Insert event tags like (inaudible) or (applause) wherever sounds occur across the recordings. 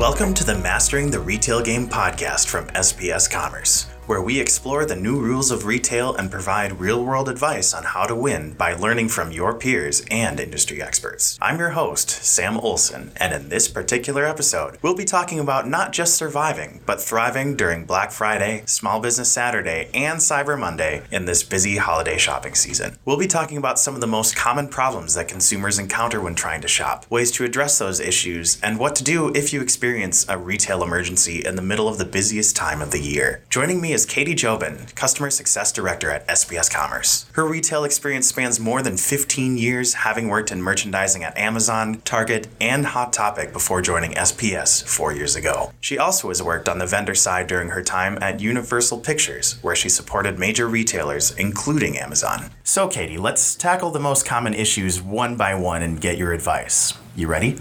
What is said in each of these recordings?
Welcome to the Mastering the Retail Game podcast from SPS Commerce, where we explore the new rules of retail and provide real world advice on how to win by learning from your peers and industry experts. I'm your host, Sam Olson, and in this particular episode, we'll be talking about not just surviving, but thriving during Black Friday, Small Business Saturday, and Cyber Monday in this busy holiday shopping season. We'll be talking about some of the most common problems that consumers encounter when trying to shop, ways to address those issues, and what to do if you experience a retail emergency in the middle of the busiest time of the year. Joining me is Katie Jobin, Customer Success Director at SPS Commerce. Her retail experience spans more than 15 years, having worked in merchandising at Amazon, Target, and Hot Topic before joining SPS four years ago. She also has worked on the vendor side during her time at Universal Pictures, where she supported major retailers, including Amazon. So, Katie, let's tackle the most common issues one by one and get your advice. You ready?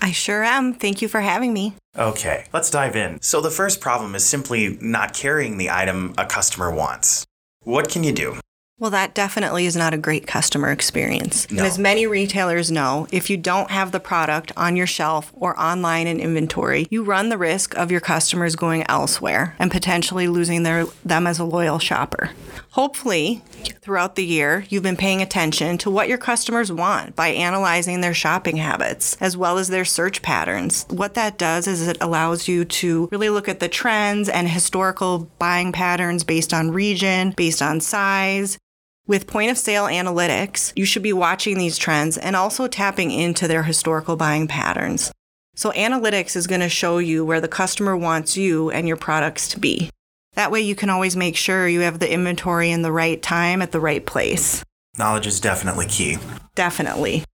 I sure am. Thank you for having me. Okay, let's dive in. So, the first problem is simply not carrying the item a customer wants. What can you do? Well, that definitely is not a great customer experience. No. And as many retailers know, if you don't have the product on your shelf or online in inventory, you run the risk of your customers going elsewhere and potentially losing their, them as a loyal shopper. Hopefully, throughout the year, you've been paying attention to what your customers want by analyzing their shopping habits as well as their search patterns. What that does is it allows you to really look at the trends and historical buying patterns based on region, based on size, with point of sale analytics, you should be watching these trends and also tapping into their historical buying patterns. So, analytics is going to show you where the customer wants you and your products to be. That way, you can always make sure you have the inventory in the right time at the right place. Knowledge is definitely key. Definitely.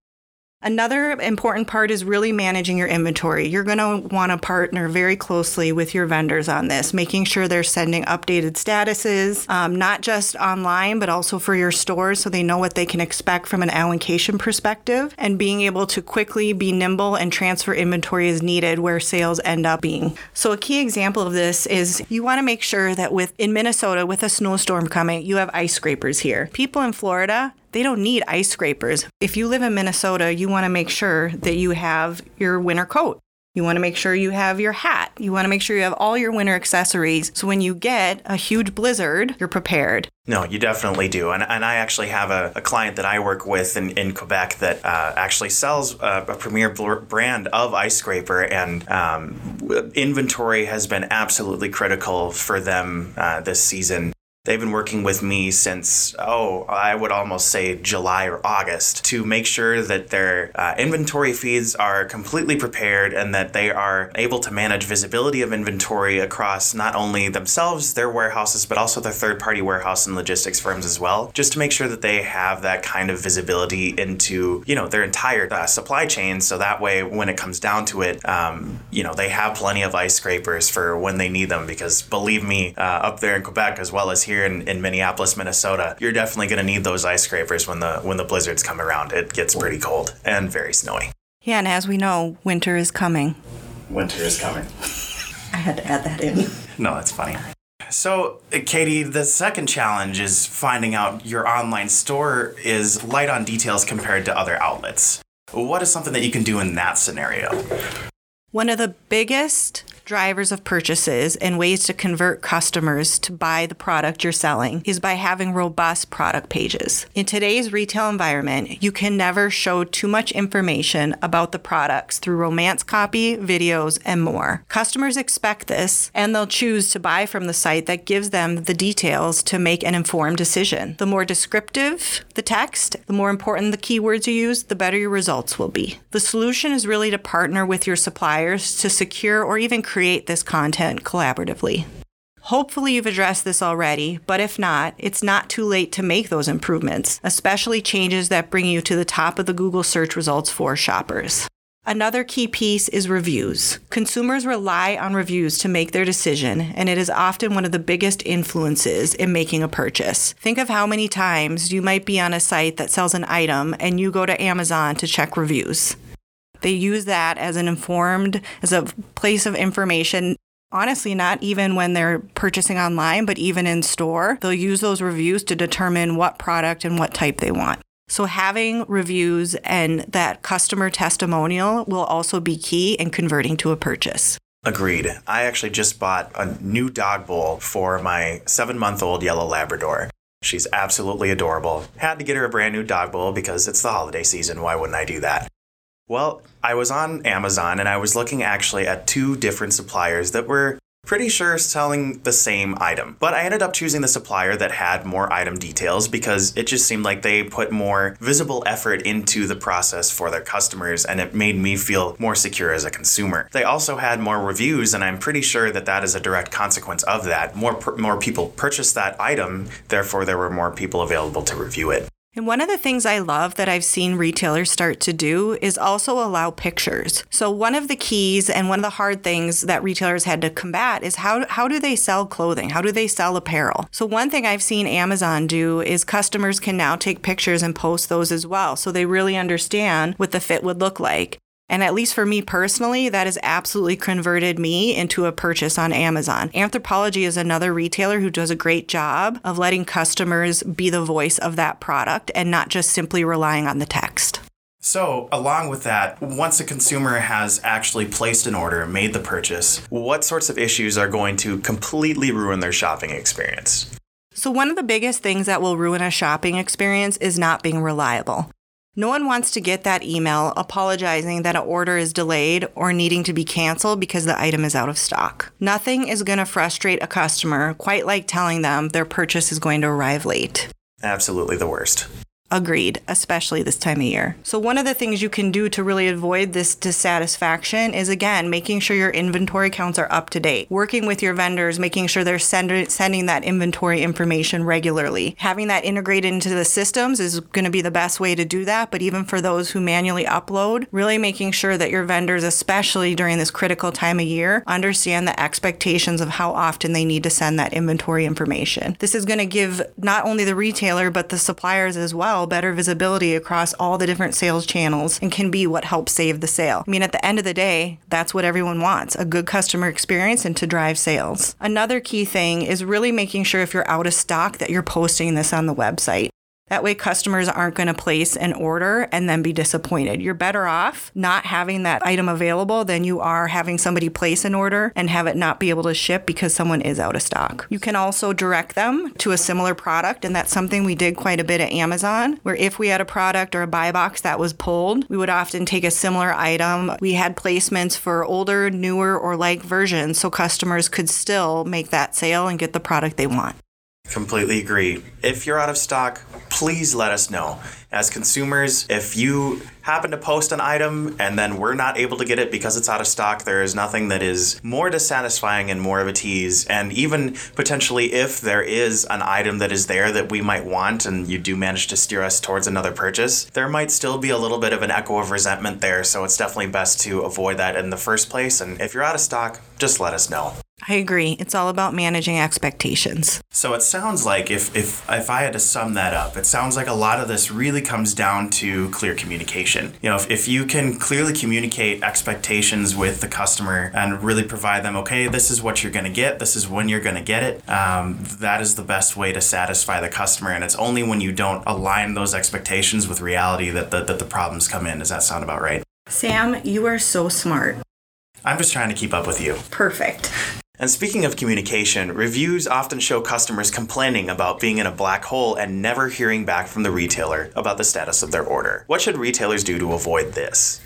Another important part is really managing your inventory. You're going to want to partner very closely with your vendors on this, making sure they're sending updated statuses, um, not just online, but also for your stores so they know what they can expect from an allocation perspective, and being able to quickly be nimble and transfer inventory as needed where sales end up being. So, a key example of this is you want to make sure that with in Minnesota, with a snowstorm coming, you have ice scrapers here. People in Florida, they don't need ice scrapers. If you live in Minnesota, you want to make sure that you have your winter coat. You want to make sure you have your hat. You want to make sure you have all your winter accessories. So when you get a huge blizzard, you're prepared. No, you definitely do. And, and I actually have a, a client that I work with in, in Quebec that uh, actually sells a, a premier bl- brand of ice scraper, and um, inventory has been absolutely critical for them uh, this season. They've been working with me since, oh, I would almost say July or August to make sure that their uh, inventory feeds are completely prepared and that they are able to manage visibility of inventory across not only themselves, their warehouses, but also their third party warehouse and logistics firms as well, just to make sure that they have that kind of visibility into, you know, their entire uh, supply chain. So that way, when it comes down to it, um, you know, they have plenty of ice scrapers for when they need them because believe me, uh, up there in Quebec as well as here in, in Minneapolis, Minnesota, you're definitely going to need those ice scrapers when the when the blizzards come around. It gets pretty cold and very snowy. Yeah, and as we know, winter is coming. Winter is coming. (laughs) I had to add that in. No, that's funny. So, uh, Katie, the second challenge is finding out your online store is light on details compared to other outlets. What is something that you can do in that scenario? One of the biggest drivers of purchases and ways to convert customers to buy the product you're selling is by having robust product pages. In today's retail environment, you can never show too much information about the products through romance copy, videos, and more. Customers expect this, and they'll choose to buy from the site that gives them the details to make an informed decision. The more descriptive the text, the more important the keywords you use, the better your results will be. The solution is really to partner with your suppliers to secure or even create this content collaboratively. Hopefully, you've addressed this already, but if not, it's not too late to make those improvements, especially changes that bring you to the top of the Google search results for shoppers. Another key piece is reviews. Consumers rely on reviews to make their decision, and it is often one of the biggest influences in making a purchase. Think of how many times you might be on a site that sells an item and you go to Amazon to check reviews. They use that as an informed, as a place of information. Honestly, not even when they're purchasing online, but even in store, they'll use those reviews to determine what product and what type they want. So, having reviews and that customer testimonial will also be key in converting to a purchase. Agreed. I actually just bought a new dog bowl for my seven month old yellow Labrador. She's absolutely adorable. Had to get her a brand new dog bowl because it's the holiday season. Why wouldn't I do that? Well, I was on Amazon and I was looking actually at two different suppliers that were pretty sure selling the same item. But I ended up choosing the supplier that had more item details because it just seemed like they put more visible effort into the process for their customers and it made me feel more secure as a consumer. They also had more reviews and I'm pretty sure that that is a direct consequence of that. More more people purchased that item, therefore there were more people available to review it. And one of the things I love that I've seen retailers start to do is also allow pictures. So one of the keys and one of the hard things that retailers had to combat is how how do they sell clothing? How do they sell apparel? So one thing I've seen Amazon do is customers can now take pictures and post those as well. So they really understand what the fit would look like. And at least for me personally, that has absolutely converted me into a purchase on Amazon. Anthropologie is another retailer who does a great job of letting customers be the voice of that product and not just simply relying on the text. So, along with that, once a consumer has actually placed an order, made the purchase, what sorts of issues are going to completely ruin their shopping experience? So, one of the biggest things that will ruin a shopping experience is not being reliable. No one wants to get that email apologizing that an order is delayed or needing to be canceled because the item is out of stock. Nothing is going to frustrate a customer quite like telling them their purchase is going to arrive late. Absolutely the worst. Agreed, especially this time of year. So, one of the things you can do to really avoid this dissatisfaction is again making sure your inventory counts are up to date, working with your vendors, making sure they're send- sending that inventory information regularly. Having that integrated into the systems is going to be the best way to do that. But even for those who manually upload, really making sure that your vendors, especially during this critical time of year, understand the expectations of how often they need to send that inventory information. This is going to give not only the retailer, but the suppliers as well better visibility across all the different sales channels and can be what helps save the sale. I mean, at the end of the day, that's what everyone wants a good customer experience and to drive sales. Another key thing is really making sure if you're out of stock that you're posting this on the website. That way, customers aren't going to place an order and then be disappointed. You're better off not having that item available than you are having somebody place an order and have it not be able to ship because someone is out of stock. You can also direct them to a similar product, and that's something we did quite a bit at Amazon, where if we had a product or a buy box that was pulled, we would often take a similar item. We had placements for older, newer, or like versions so customers could still make that sale and get the product they want. Completely agree. If you're out of stock, please let us know. As consumers, if you happen to post an item and then we're not able to get it because it's out of stock, there is nothing that is more dissatisfying and more of a tease. And even potentially, if there is an item that is there that we might want and you do manage to steer us towards another purchase, there might still be a little bit of an echo of resentment there. So it's definitely best to avoid that in the first place. And if you're out of stock, just let us know. I agree. It's all about managing expectations. So it sounds like if, if if I had to sum that up, it sounds like a lot of this really comes down to clear communication. You know, if, if you can clearly communicate expectations with the customer and really provide them, okay, this is what you're going to get, this is when you're going to get it, um, that is the best way to satisfy the customer. And it's only when you don't align those expectations with reality that the, that the problems come in. Does that sound about right? Sam, you are so smart. I'm just trying to keep up with you. Perfect. And speaking of communication, reviews often show customers complaining about being in a black hole and never hearing back from the retailer about the status of their order. What should retailers do to avoid this?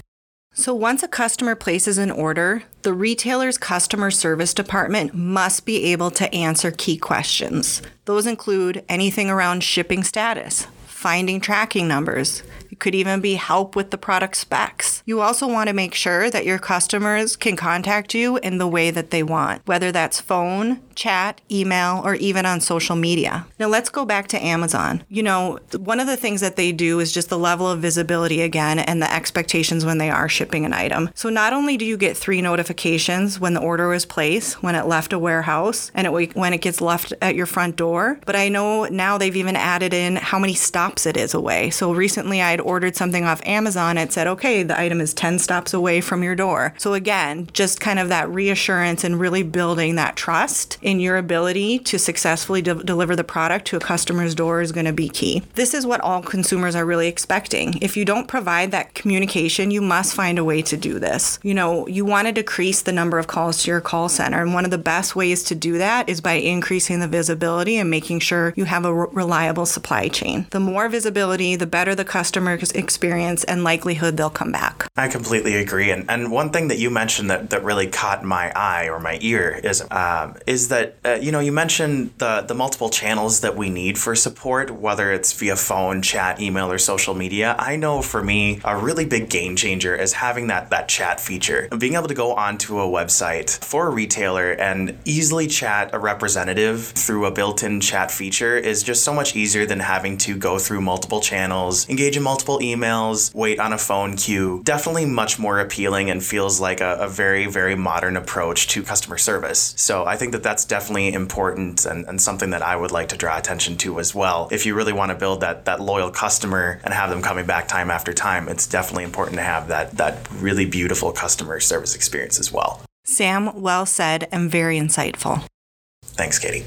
So, once a customer places an order, the retailer's customer service department must be able to answer key questions. Those include anything around shipping status, finding tracking numbers, could even be help with the product specs. You also want to make sure that your customers can contact you in the way that they want, whether that's phone, chat, email, or even on social media. Now let's go back to Amazon. You know, one of the things that they do is just the level of visibility again and the expectations when they are shipping an item. So not only do you get three notifications when the order was placed, when it left a warehouse, and it, when it gets left at your front door, but I know now they've even added in how many stops it is away. So recently I had ordered something off Amazon, it said, okay, the item is 10 stops away from your door. So again, just kind of that reassurance and really building that trust in your ability to successfully de- deliver the product to a customer's door is going to be key. This is what all consumers are really expecting. If you don't provide that communication, you must find a way to do this. You know, you want to decrease the number of calls to your call center, and one of the best ways to do that is by increasing the visibility and making sure you have a re- reliable supply chain. The more visibility, the better the customer experience and likelihood they'll come back. I completely agree. And, and one thing that you mentioned that, that really caught my eye or my ear is um, is that uh, you know you mentioned the the multiple channels that we need for support, whether it's via phone, chat, email, or social media. I know for me a really big game changer is having that that chat feature, being able to go onto a website for a retailer and easily chat a representative through a built-in chat feature is just so much easier than having to go through multiple channels, engage in multiple emails, wait on a phone queue. Definitely much more appealing and feels like a, a very very modern approach to customer service. So I think that that's definitely important and, and something that I would like to draw attention to as well. If you really want to build that that loyal customer and have them coming back time after time, it's definitely important to have that that really beautiful customer service experience as well. Sam, well said and very insightful. Thanks, Katie.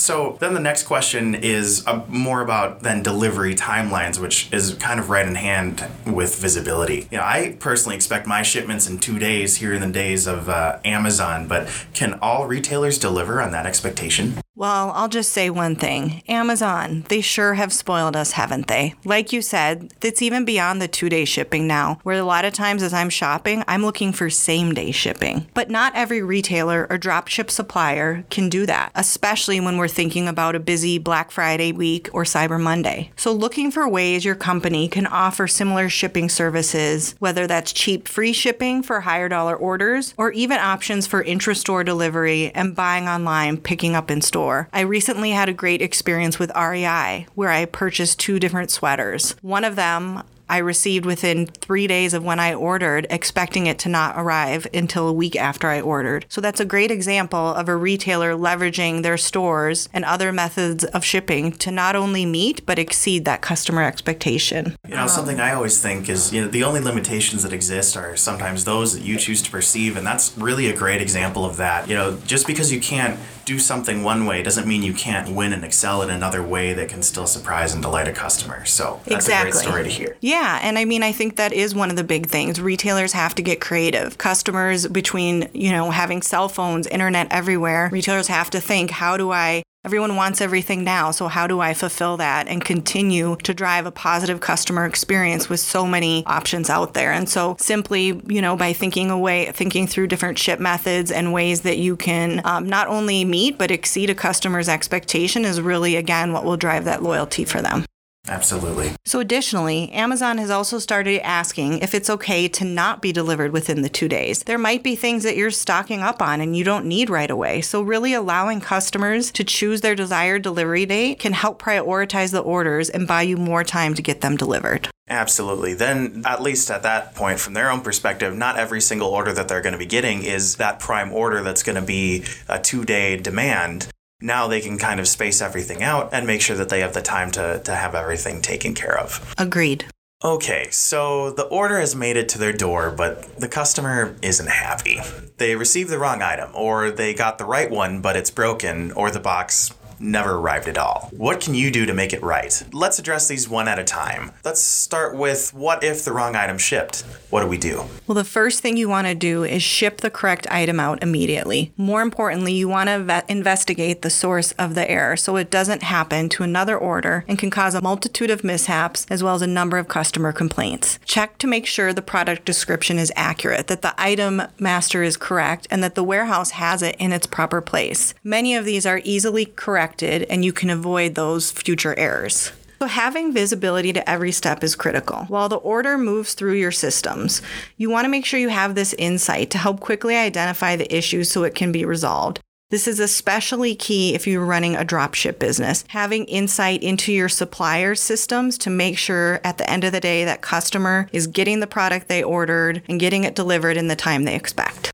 So then the next question is uh, more about then delivery timelines, which is kind of right in hand with visibility. You know, I personally expect my shipments in two days here in the days of uh, Amazon, but can all retailers deliver on that expectation? Well, I'll just say one thing Amazon, they sure have spoiled us, haven't they? Like you said, it's even beyond the two day shipping now, where a lot of times as I'm shopping, I'm looking for same day shipping. But not every retailer or dropship supplier can do that, especially when we're thinking about a busy Black Friday week or Cyber Monday. So, looking for ways your company can offer similar shipping services, whether that's cheap free shipping for higher dollar orders or even options for intra store delivery and buying online, picking up in store. I recently had a great experience with REI where I purchased two different sweaters. One of them I received within three days of when I ordered, expecting it to not arrive until a week after I ordered. So that's a great example of a retailer leveraging their stores and other methods of shipping to not only meet but exceed that customer expectation. You know, something I always think is, you know, the only limitations that exist are sometimes those that you choose to perceive, and that's really a great example of that. You know, just because you can't do something one way doesn't mean you can't win and excel in another way that can still surprise and delight a customer. So that's exactly. a great story to hear. Yeah, and I mean I think that is one of the big things. Retailers have to get creative. Customers between, you know, having cell phones, internet everywhere, retailers have to think, how do I Everyone wants everything now, so how do I fulfill that and continue to drive a positive customer experience with so many options out there? And so simply, you know, by thinking away, thinking through different ship methods and ways that you can um, not only meet but exceed a customer's expectation is really, again, what will drive that loyalty for them. Absolutely. So, additionally, Amazon has also started asking if it's okay to not be delivered within the two days. There might be things that you're stocking up on and you don't need right away. So, really allowing customers to choose their desired delivery date can help prioritize the orders and buy you more time to get them delivered. Absolutely. Then, at least at that point, from their own perspective, not every single order that they're going to be getting is that prime order that's going to be a two day demand now they can kind of space everything out and make sure that they have the time to, to have everything taken care of. Agreed. Okay, so the order has made it to their door, but the customer isn't happy. They received the wrong item, or they got the right one, but it's broken, or the box never arrived at all. What can you do to make it right? Let's address these one at a time. Let's start with what if the wrong item shipped? What do we do? Well, the first thing you want to do is ship the correct item out immediately. More importantly, you want to ve- investigate the source of the error so it doesn't happen to another order and can cause a multitude of mishaps as well as a number of customer complaints. Check to make sure the product description is accurate, that the item master is correct, and that the warehouse has it in its proper place. Many of these are easily correct corrected and you can avoid those future errors. So, having visibility to every step is critical. While the order moves through your systems, you want to make sure you have this insight to help quickly identify the issues so it can be resolved. This is especially key if you're running a dropship business. Having insight into your supplier systems to make sure at the end of the day that customer is getting the product they ordered and getting it delivered in the time they expect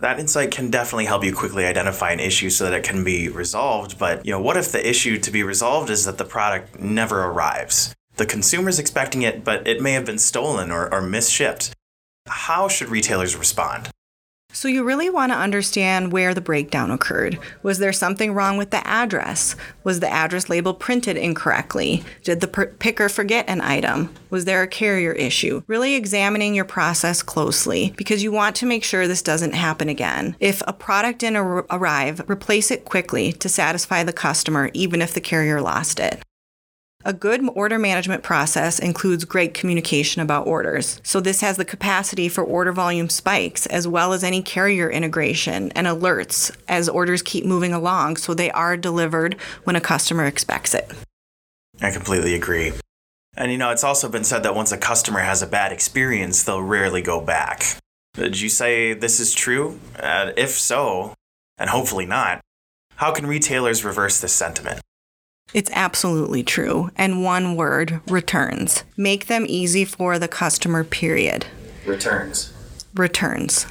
that insight can definitely help you quickly identify an issue so that it can be resolved but you know what if the issue to be resolved is that the product never arrives The consumer's expecting it, but it may have been stolen or, or misshipped. How should retailers respond? So, you really want to understand where the breakdown occurred. Was there something wrong with the address? Was the address label printed incorrectly? Did the per- picker forget an item? Was there a carrier issue? Really examining your process closely because you want to make sure this doesn't happen again. If a product didn't ar- arrive, replace it quickly to satisfy the customer, even if the carrier lost it. A good order management process includes great communication about orders. So, this has the capacity for order volume spikes as well as any carrier integration and alerts as orders keep moving along so they are delivered when a customer expects it. I completely agree. And you know, it's also been said that once a customer has a bad experience, they'll rarely go back. Did you say this is true? Uh, if so, and hopefully not, how can retailers reverse this sentiment? It's absolutely true. And one word returns. Make them easy for the customer, period. Returns. Returns.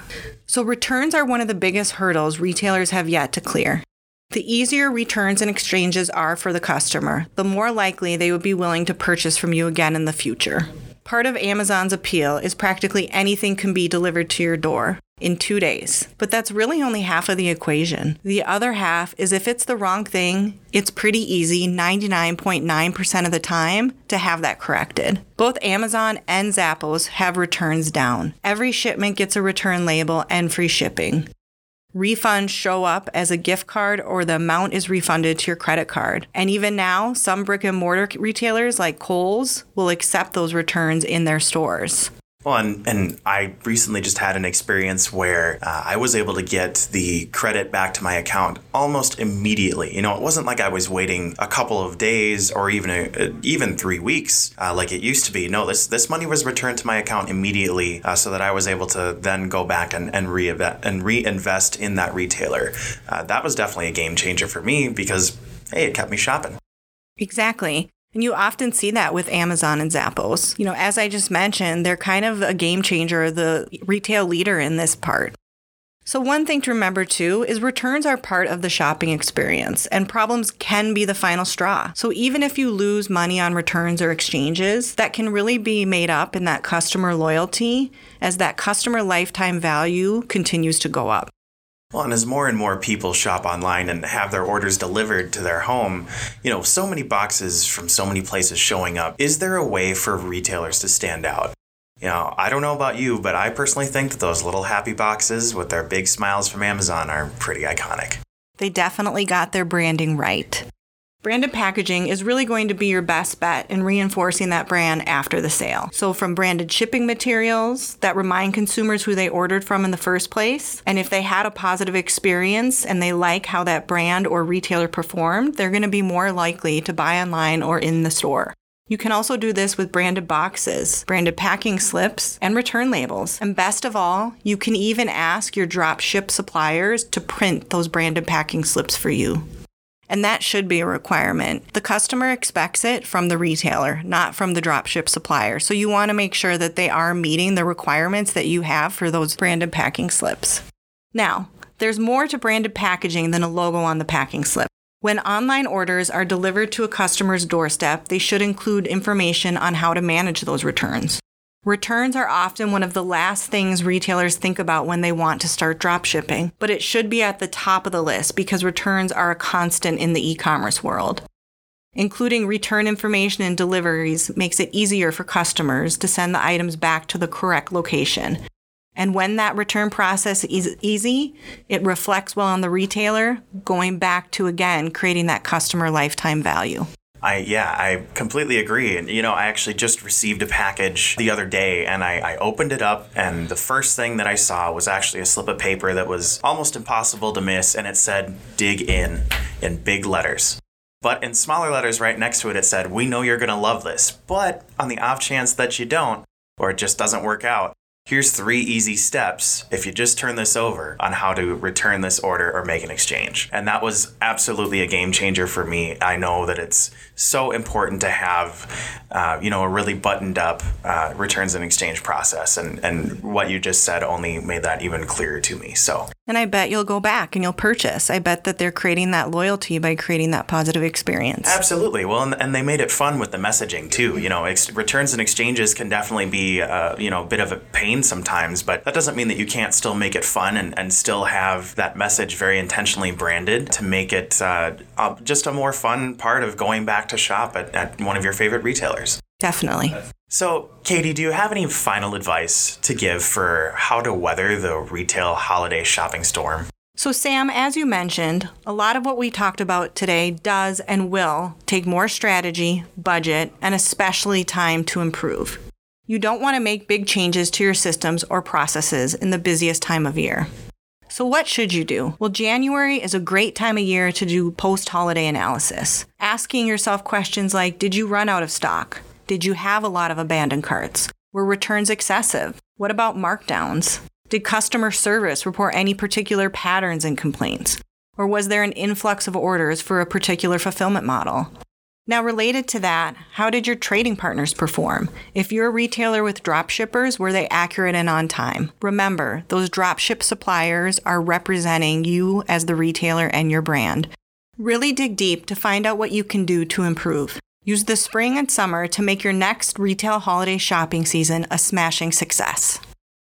So, returns are one of the biggest hurdles retailers have yet to clear. The easier returns and exchanges are for the customer, the more likely they would be willing to purchase from you again in the future. Part of Amazon's appeal is practically anything can be delivered to your door in two days. But that's really only half of the equation. The other half is if it's the wrong thing, it's pretty easy 99.9% of the time to have that corrected. Both Amazon and Zappos have returns down. Every shipment gets a return label and free shipping. Refunds show up as a gift card or the amount is refunded to your credit card. And even now, some brick and mortar retailers like Kohl's will accept those returns in their stores. Well, and, and I recently just had an experience where uh, I was able to get the credit back to my account almost immediately. You know, it wasn't like I was waiting a couple of days or even a, even three weeks uh, like it used to be. No, this this money was returned to my account immediately, uh, so that I was able to then go back and and, reinvest and reinvest in that retailer. Uh, that was definitely a game changer for me because hey, it kept me shopping. Exactly. And you often see that with Amazon and Zappos. You know, as I just mentioned, they're kind of a game changer, the retail leader in this part. So, one thing to remember too is returns are part of the shopping experience, and problems can be the final straw. So, even if you lose money on returns or exchanges, that can really be made up in that customer loyalty as that customer lifetime value continues to go up. Well, and as more and more people shop online and have their orders delivered to their home, you know, so many boxes from so many places showing up, is there a way for retailers to stand out? You know, I don't know about you, but I personally think that those little happy boxes with their big smiles from Amazon are pretty iconic. They definitely got their branding right. Branded packaging is really going to be your best bet in reinforcing that brand after the sale. So, from branded shipping materials that remind consumers who they ordered from in the first place, and if they had a positive experience and they like how that brand or retailer performed, they're going to be more likely to buy online or in the store. You can also do this with branded boxes, branded packing slips, and return labels. And best of all, you can even ask your drop ship suppliers to print those branded packing slips for you. And that should be a requirement. The customer expects it from the retailer, not from the dropship supplier. So you want to make sure that they are meeting the requirements that you have for those branded packing slips. Now, there's more to branded packaging than a logo on the packing slip. When online orders are delivered to a customer's doorstep, they should include information on how to manage those returns. Returns are often one of the last things retailers think about when they want to start drop shipping, but it should be at the top of the list because returns are a constant in the e commerce world. Including return information and deliveries makes it easier for customers to send the items back to the correct location. And when that return process is easy, it reflects well on the retailer, going back to again creating that customer lifetime value. I yeah, I completely agree. And you know, I actually just received a package the other day and I, I opened it up and the first thing that I saw was actually a slip of paper that was almost impossible to miss and it said dig in in big letters. But in smaller letters right next to it it said, We know you're gonna love this. But on the off chance that you don't, or it just doesn't work out, Here's three easy steps if you just turn this over on how to return this order or make an exchange. And that was absolutely a game changer for me. I know that it's so important to have, uh, you know, a really buttoned up uh, returns and exchange process. And, and what you just said only made that even clearer to me. So And I bet you'll go back and you'll purchase. I bet that they're creating that loyalty by creating that positive experience. Absolutely. Well, and, and they made it fun with the messaging too. You know, ex- returns and exchanges can definitely be, uh, you know, a bit of a pain sometimes, but that doesn't mean that you can't still make it fun and, and still have that message very intentionally branded to make it uh, just a more fun part of going back to shop at, at one of your favorite retailers. Definitely. So, Katie, do you have any final advice to give for how to weather the retail holiday shopping storm? So, Sam, as you mentioned, a lot of what we talked about today does and will take more strategy, budget, and especially time to improve. You don't want to make big changes to your systems or processes in the busiest time of year. So, what should you do? Well, January is a great time of year to do post holiday analysis. Asking yourself questions like Did you run out of stock? Did you have a lot of abandoned carts? Were returns excessive? What about markdowns? Did customer service report any particular patterns and complaints? Or was there an influx of orders for a particular fulfillment model? Now, related to that, how did your trading partners perform? If you're a retailer with drop shippers, were they accurate and on time? Remember, those drop ship suppliers are representing you as the retailer and your brand. Really dig deep to find out what you can do to improve. Use the spring and summer to make your next retail holiday shopping season a smashing success.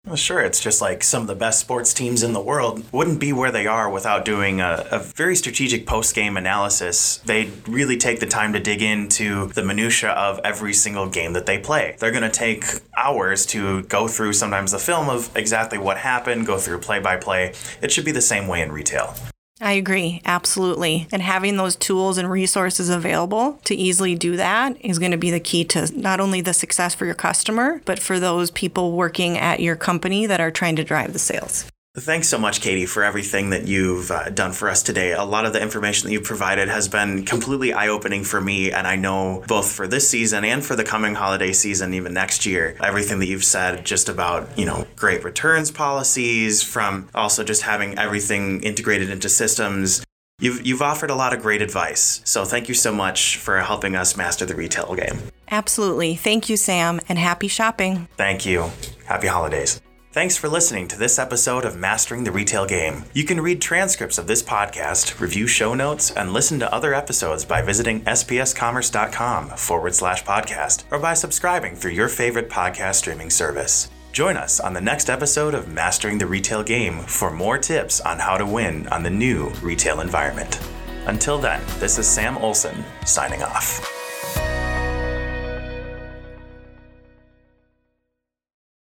Well, sure. It's just like some of the best sports teams in the world wouldn't be where they are without doing a, a very strategic post game analysis. They really take the time to dig into the minutia of every single game that they play. They're going to take hours to go through sometimes the film of exactly what happened, go through play by play. It should be the same way in retail. I agree, absolutely. And having those tools and resources available to easily do that is going to be the key to not only the success for your customer, but for those people working at your company that are trying to drive the sales. Thanks so much, Katie, for everything that you've uh, done for us today. A lot of the information that you've provided has been completely eye opening for me, and I know both for this season and for the coming holiday season, even next year, everything that you've said just about, you know, great returns policies, from also just having everything integrated into systems. You've, you've offered a lot of great advice. So thank you so much for helping us master the retail game. Absolutely. Thank you, Sam, and happy shopping. Thank you. Happy holidays. Thanks for listening to this episode of Mastering the Retail Game. You can read transcripts of this podcast, review show notes, and listen to other episodes by visiting spscommerce.com forward slash podcast or by subscribing through your favorite podcast streaming service. Join us on the next episode of Mastering the Retail Game for more tips on how to win on the new retail environment. Until then, this is Sam Olson signing off.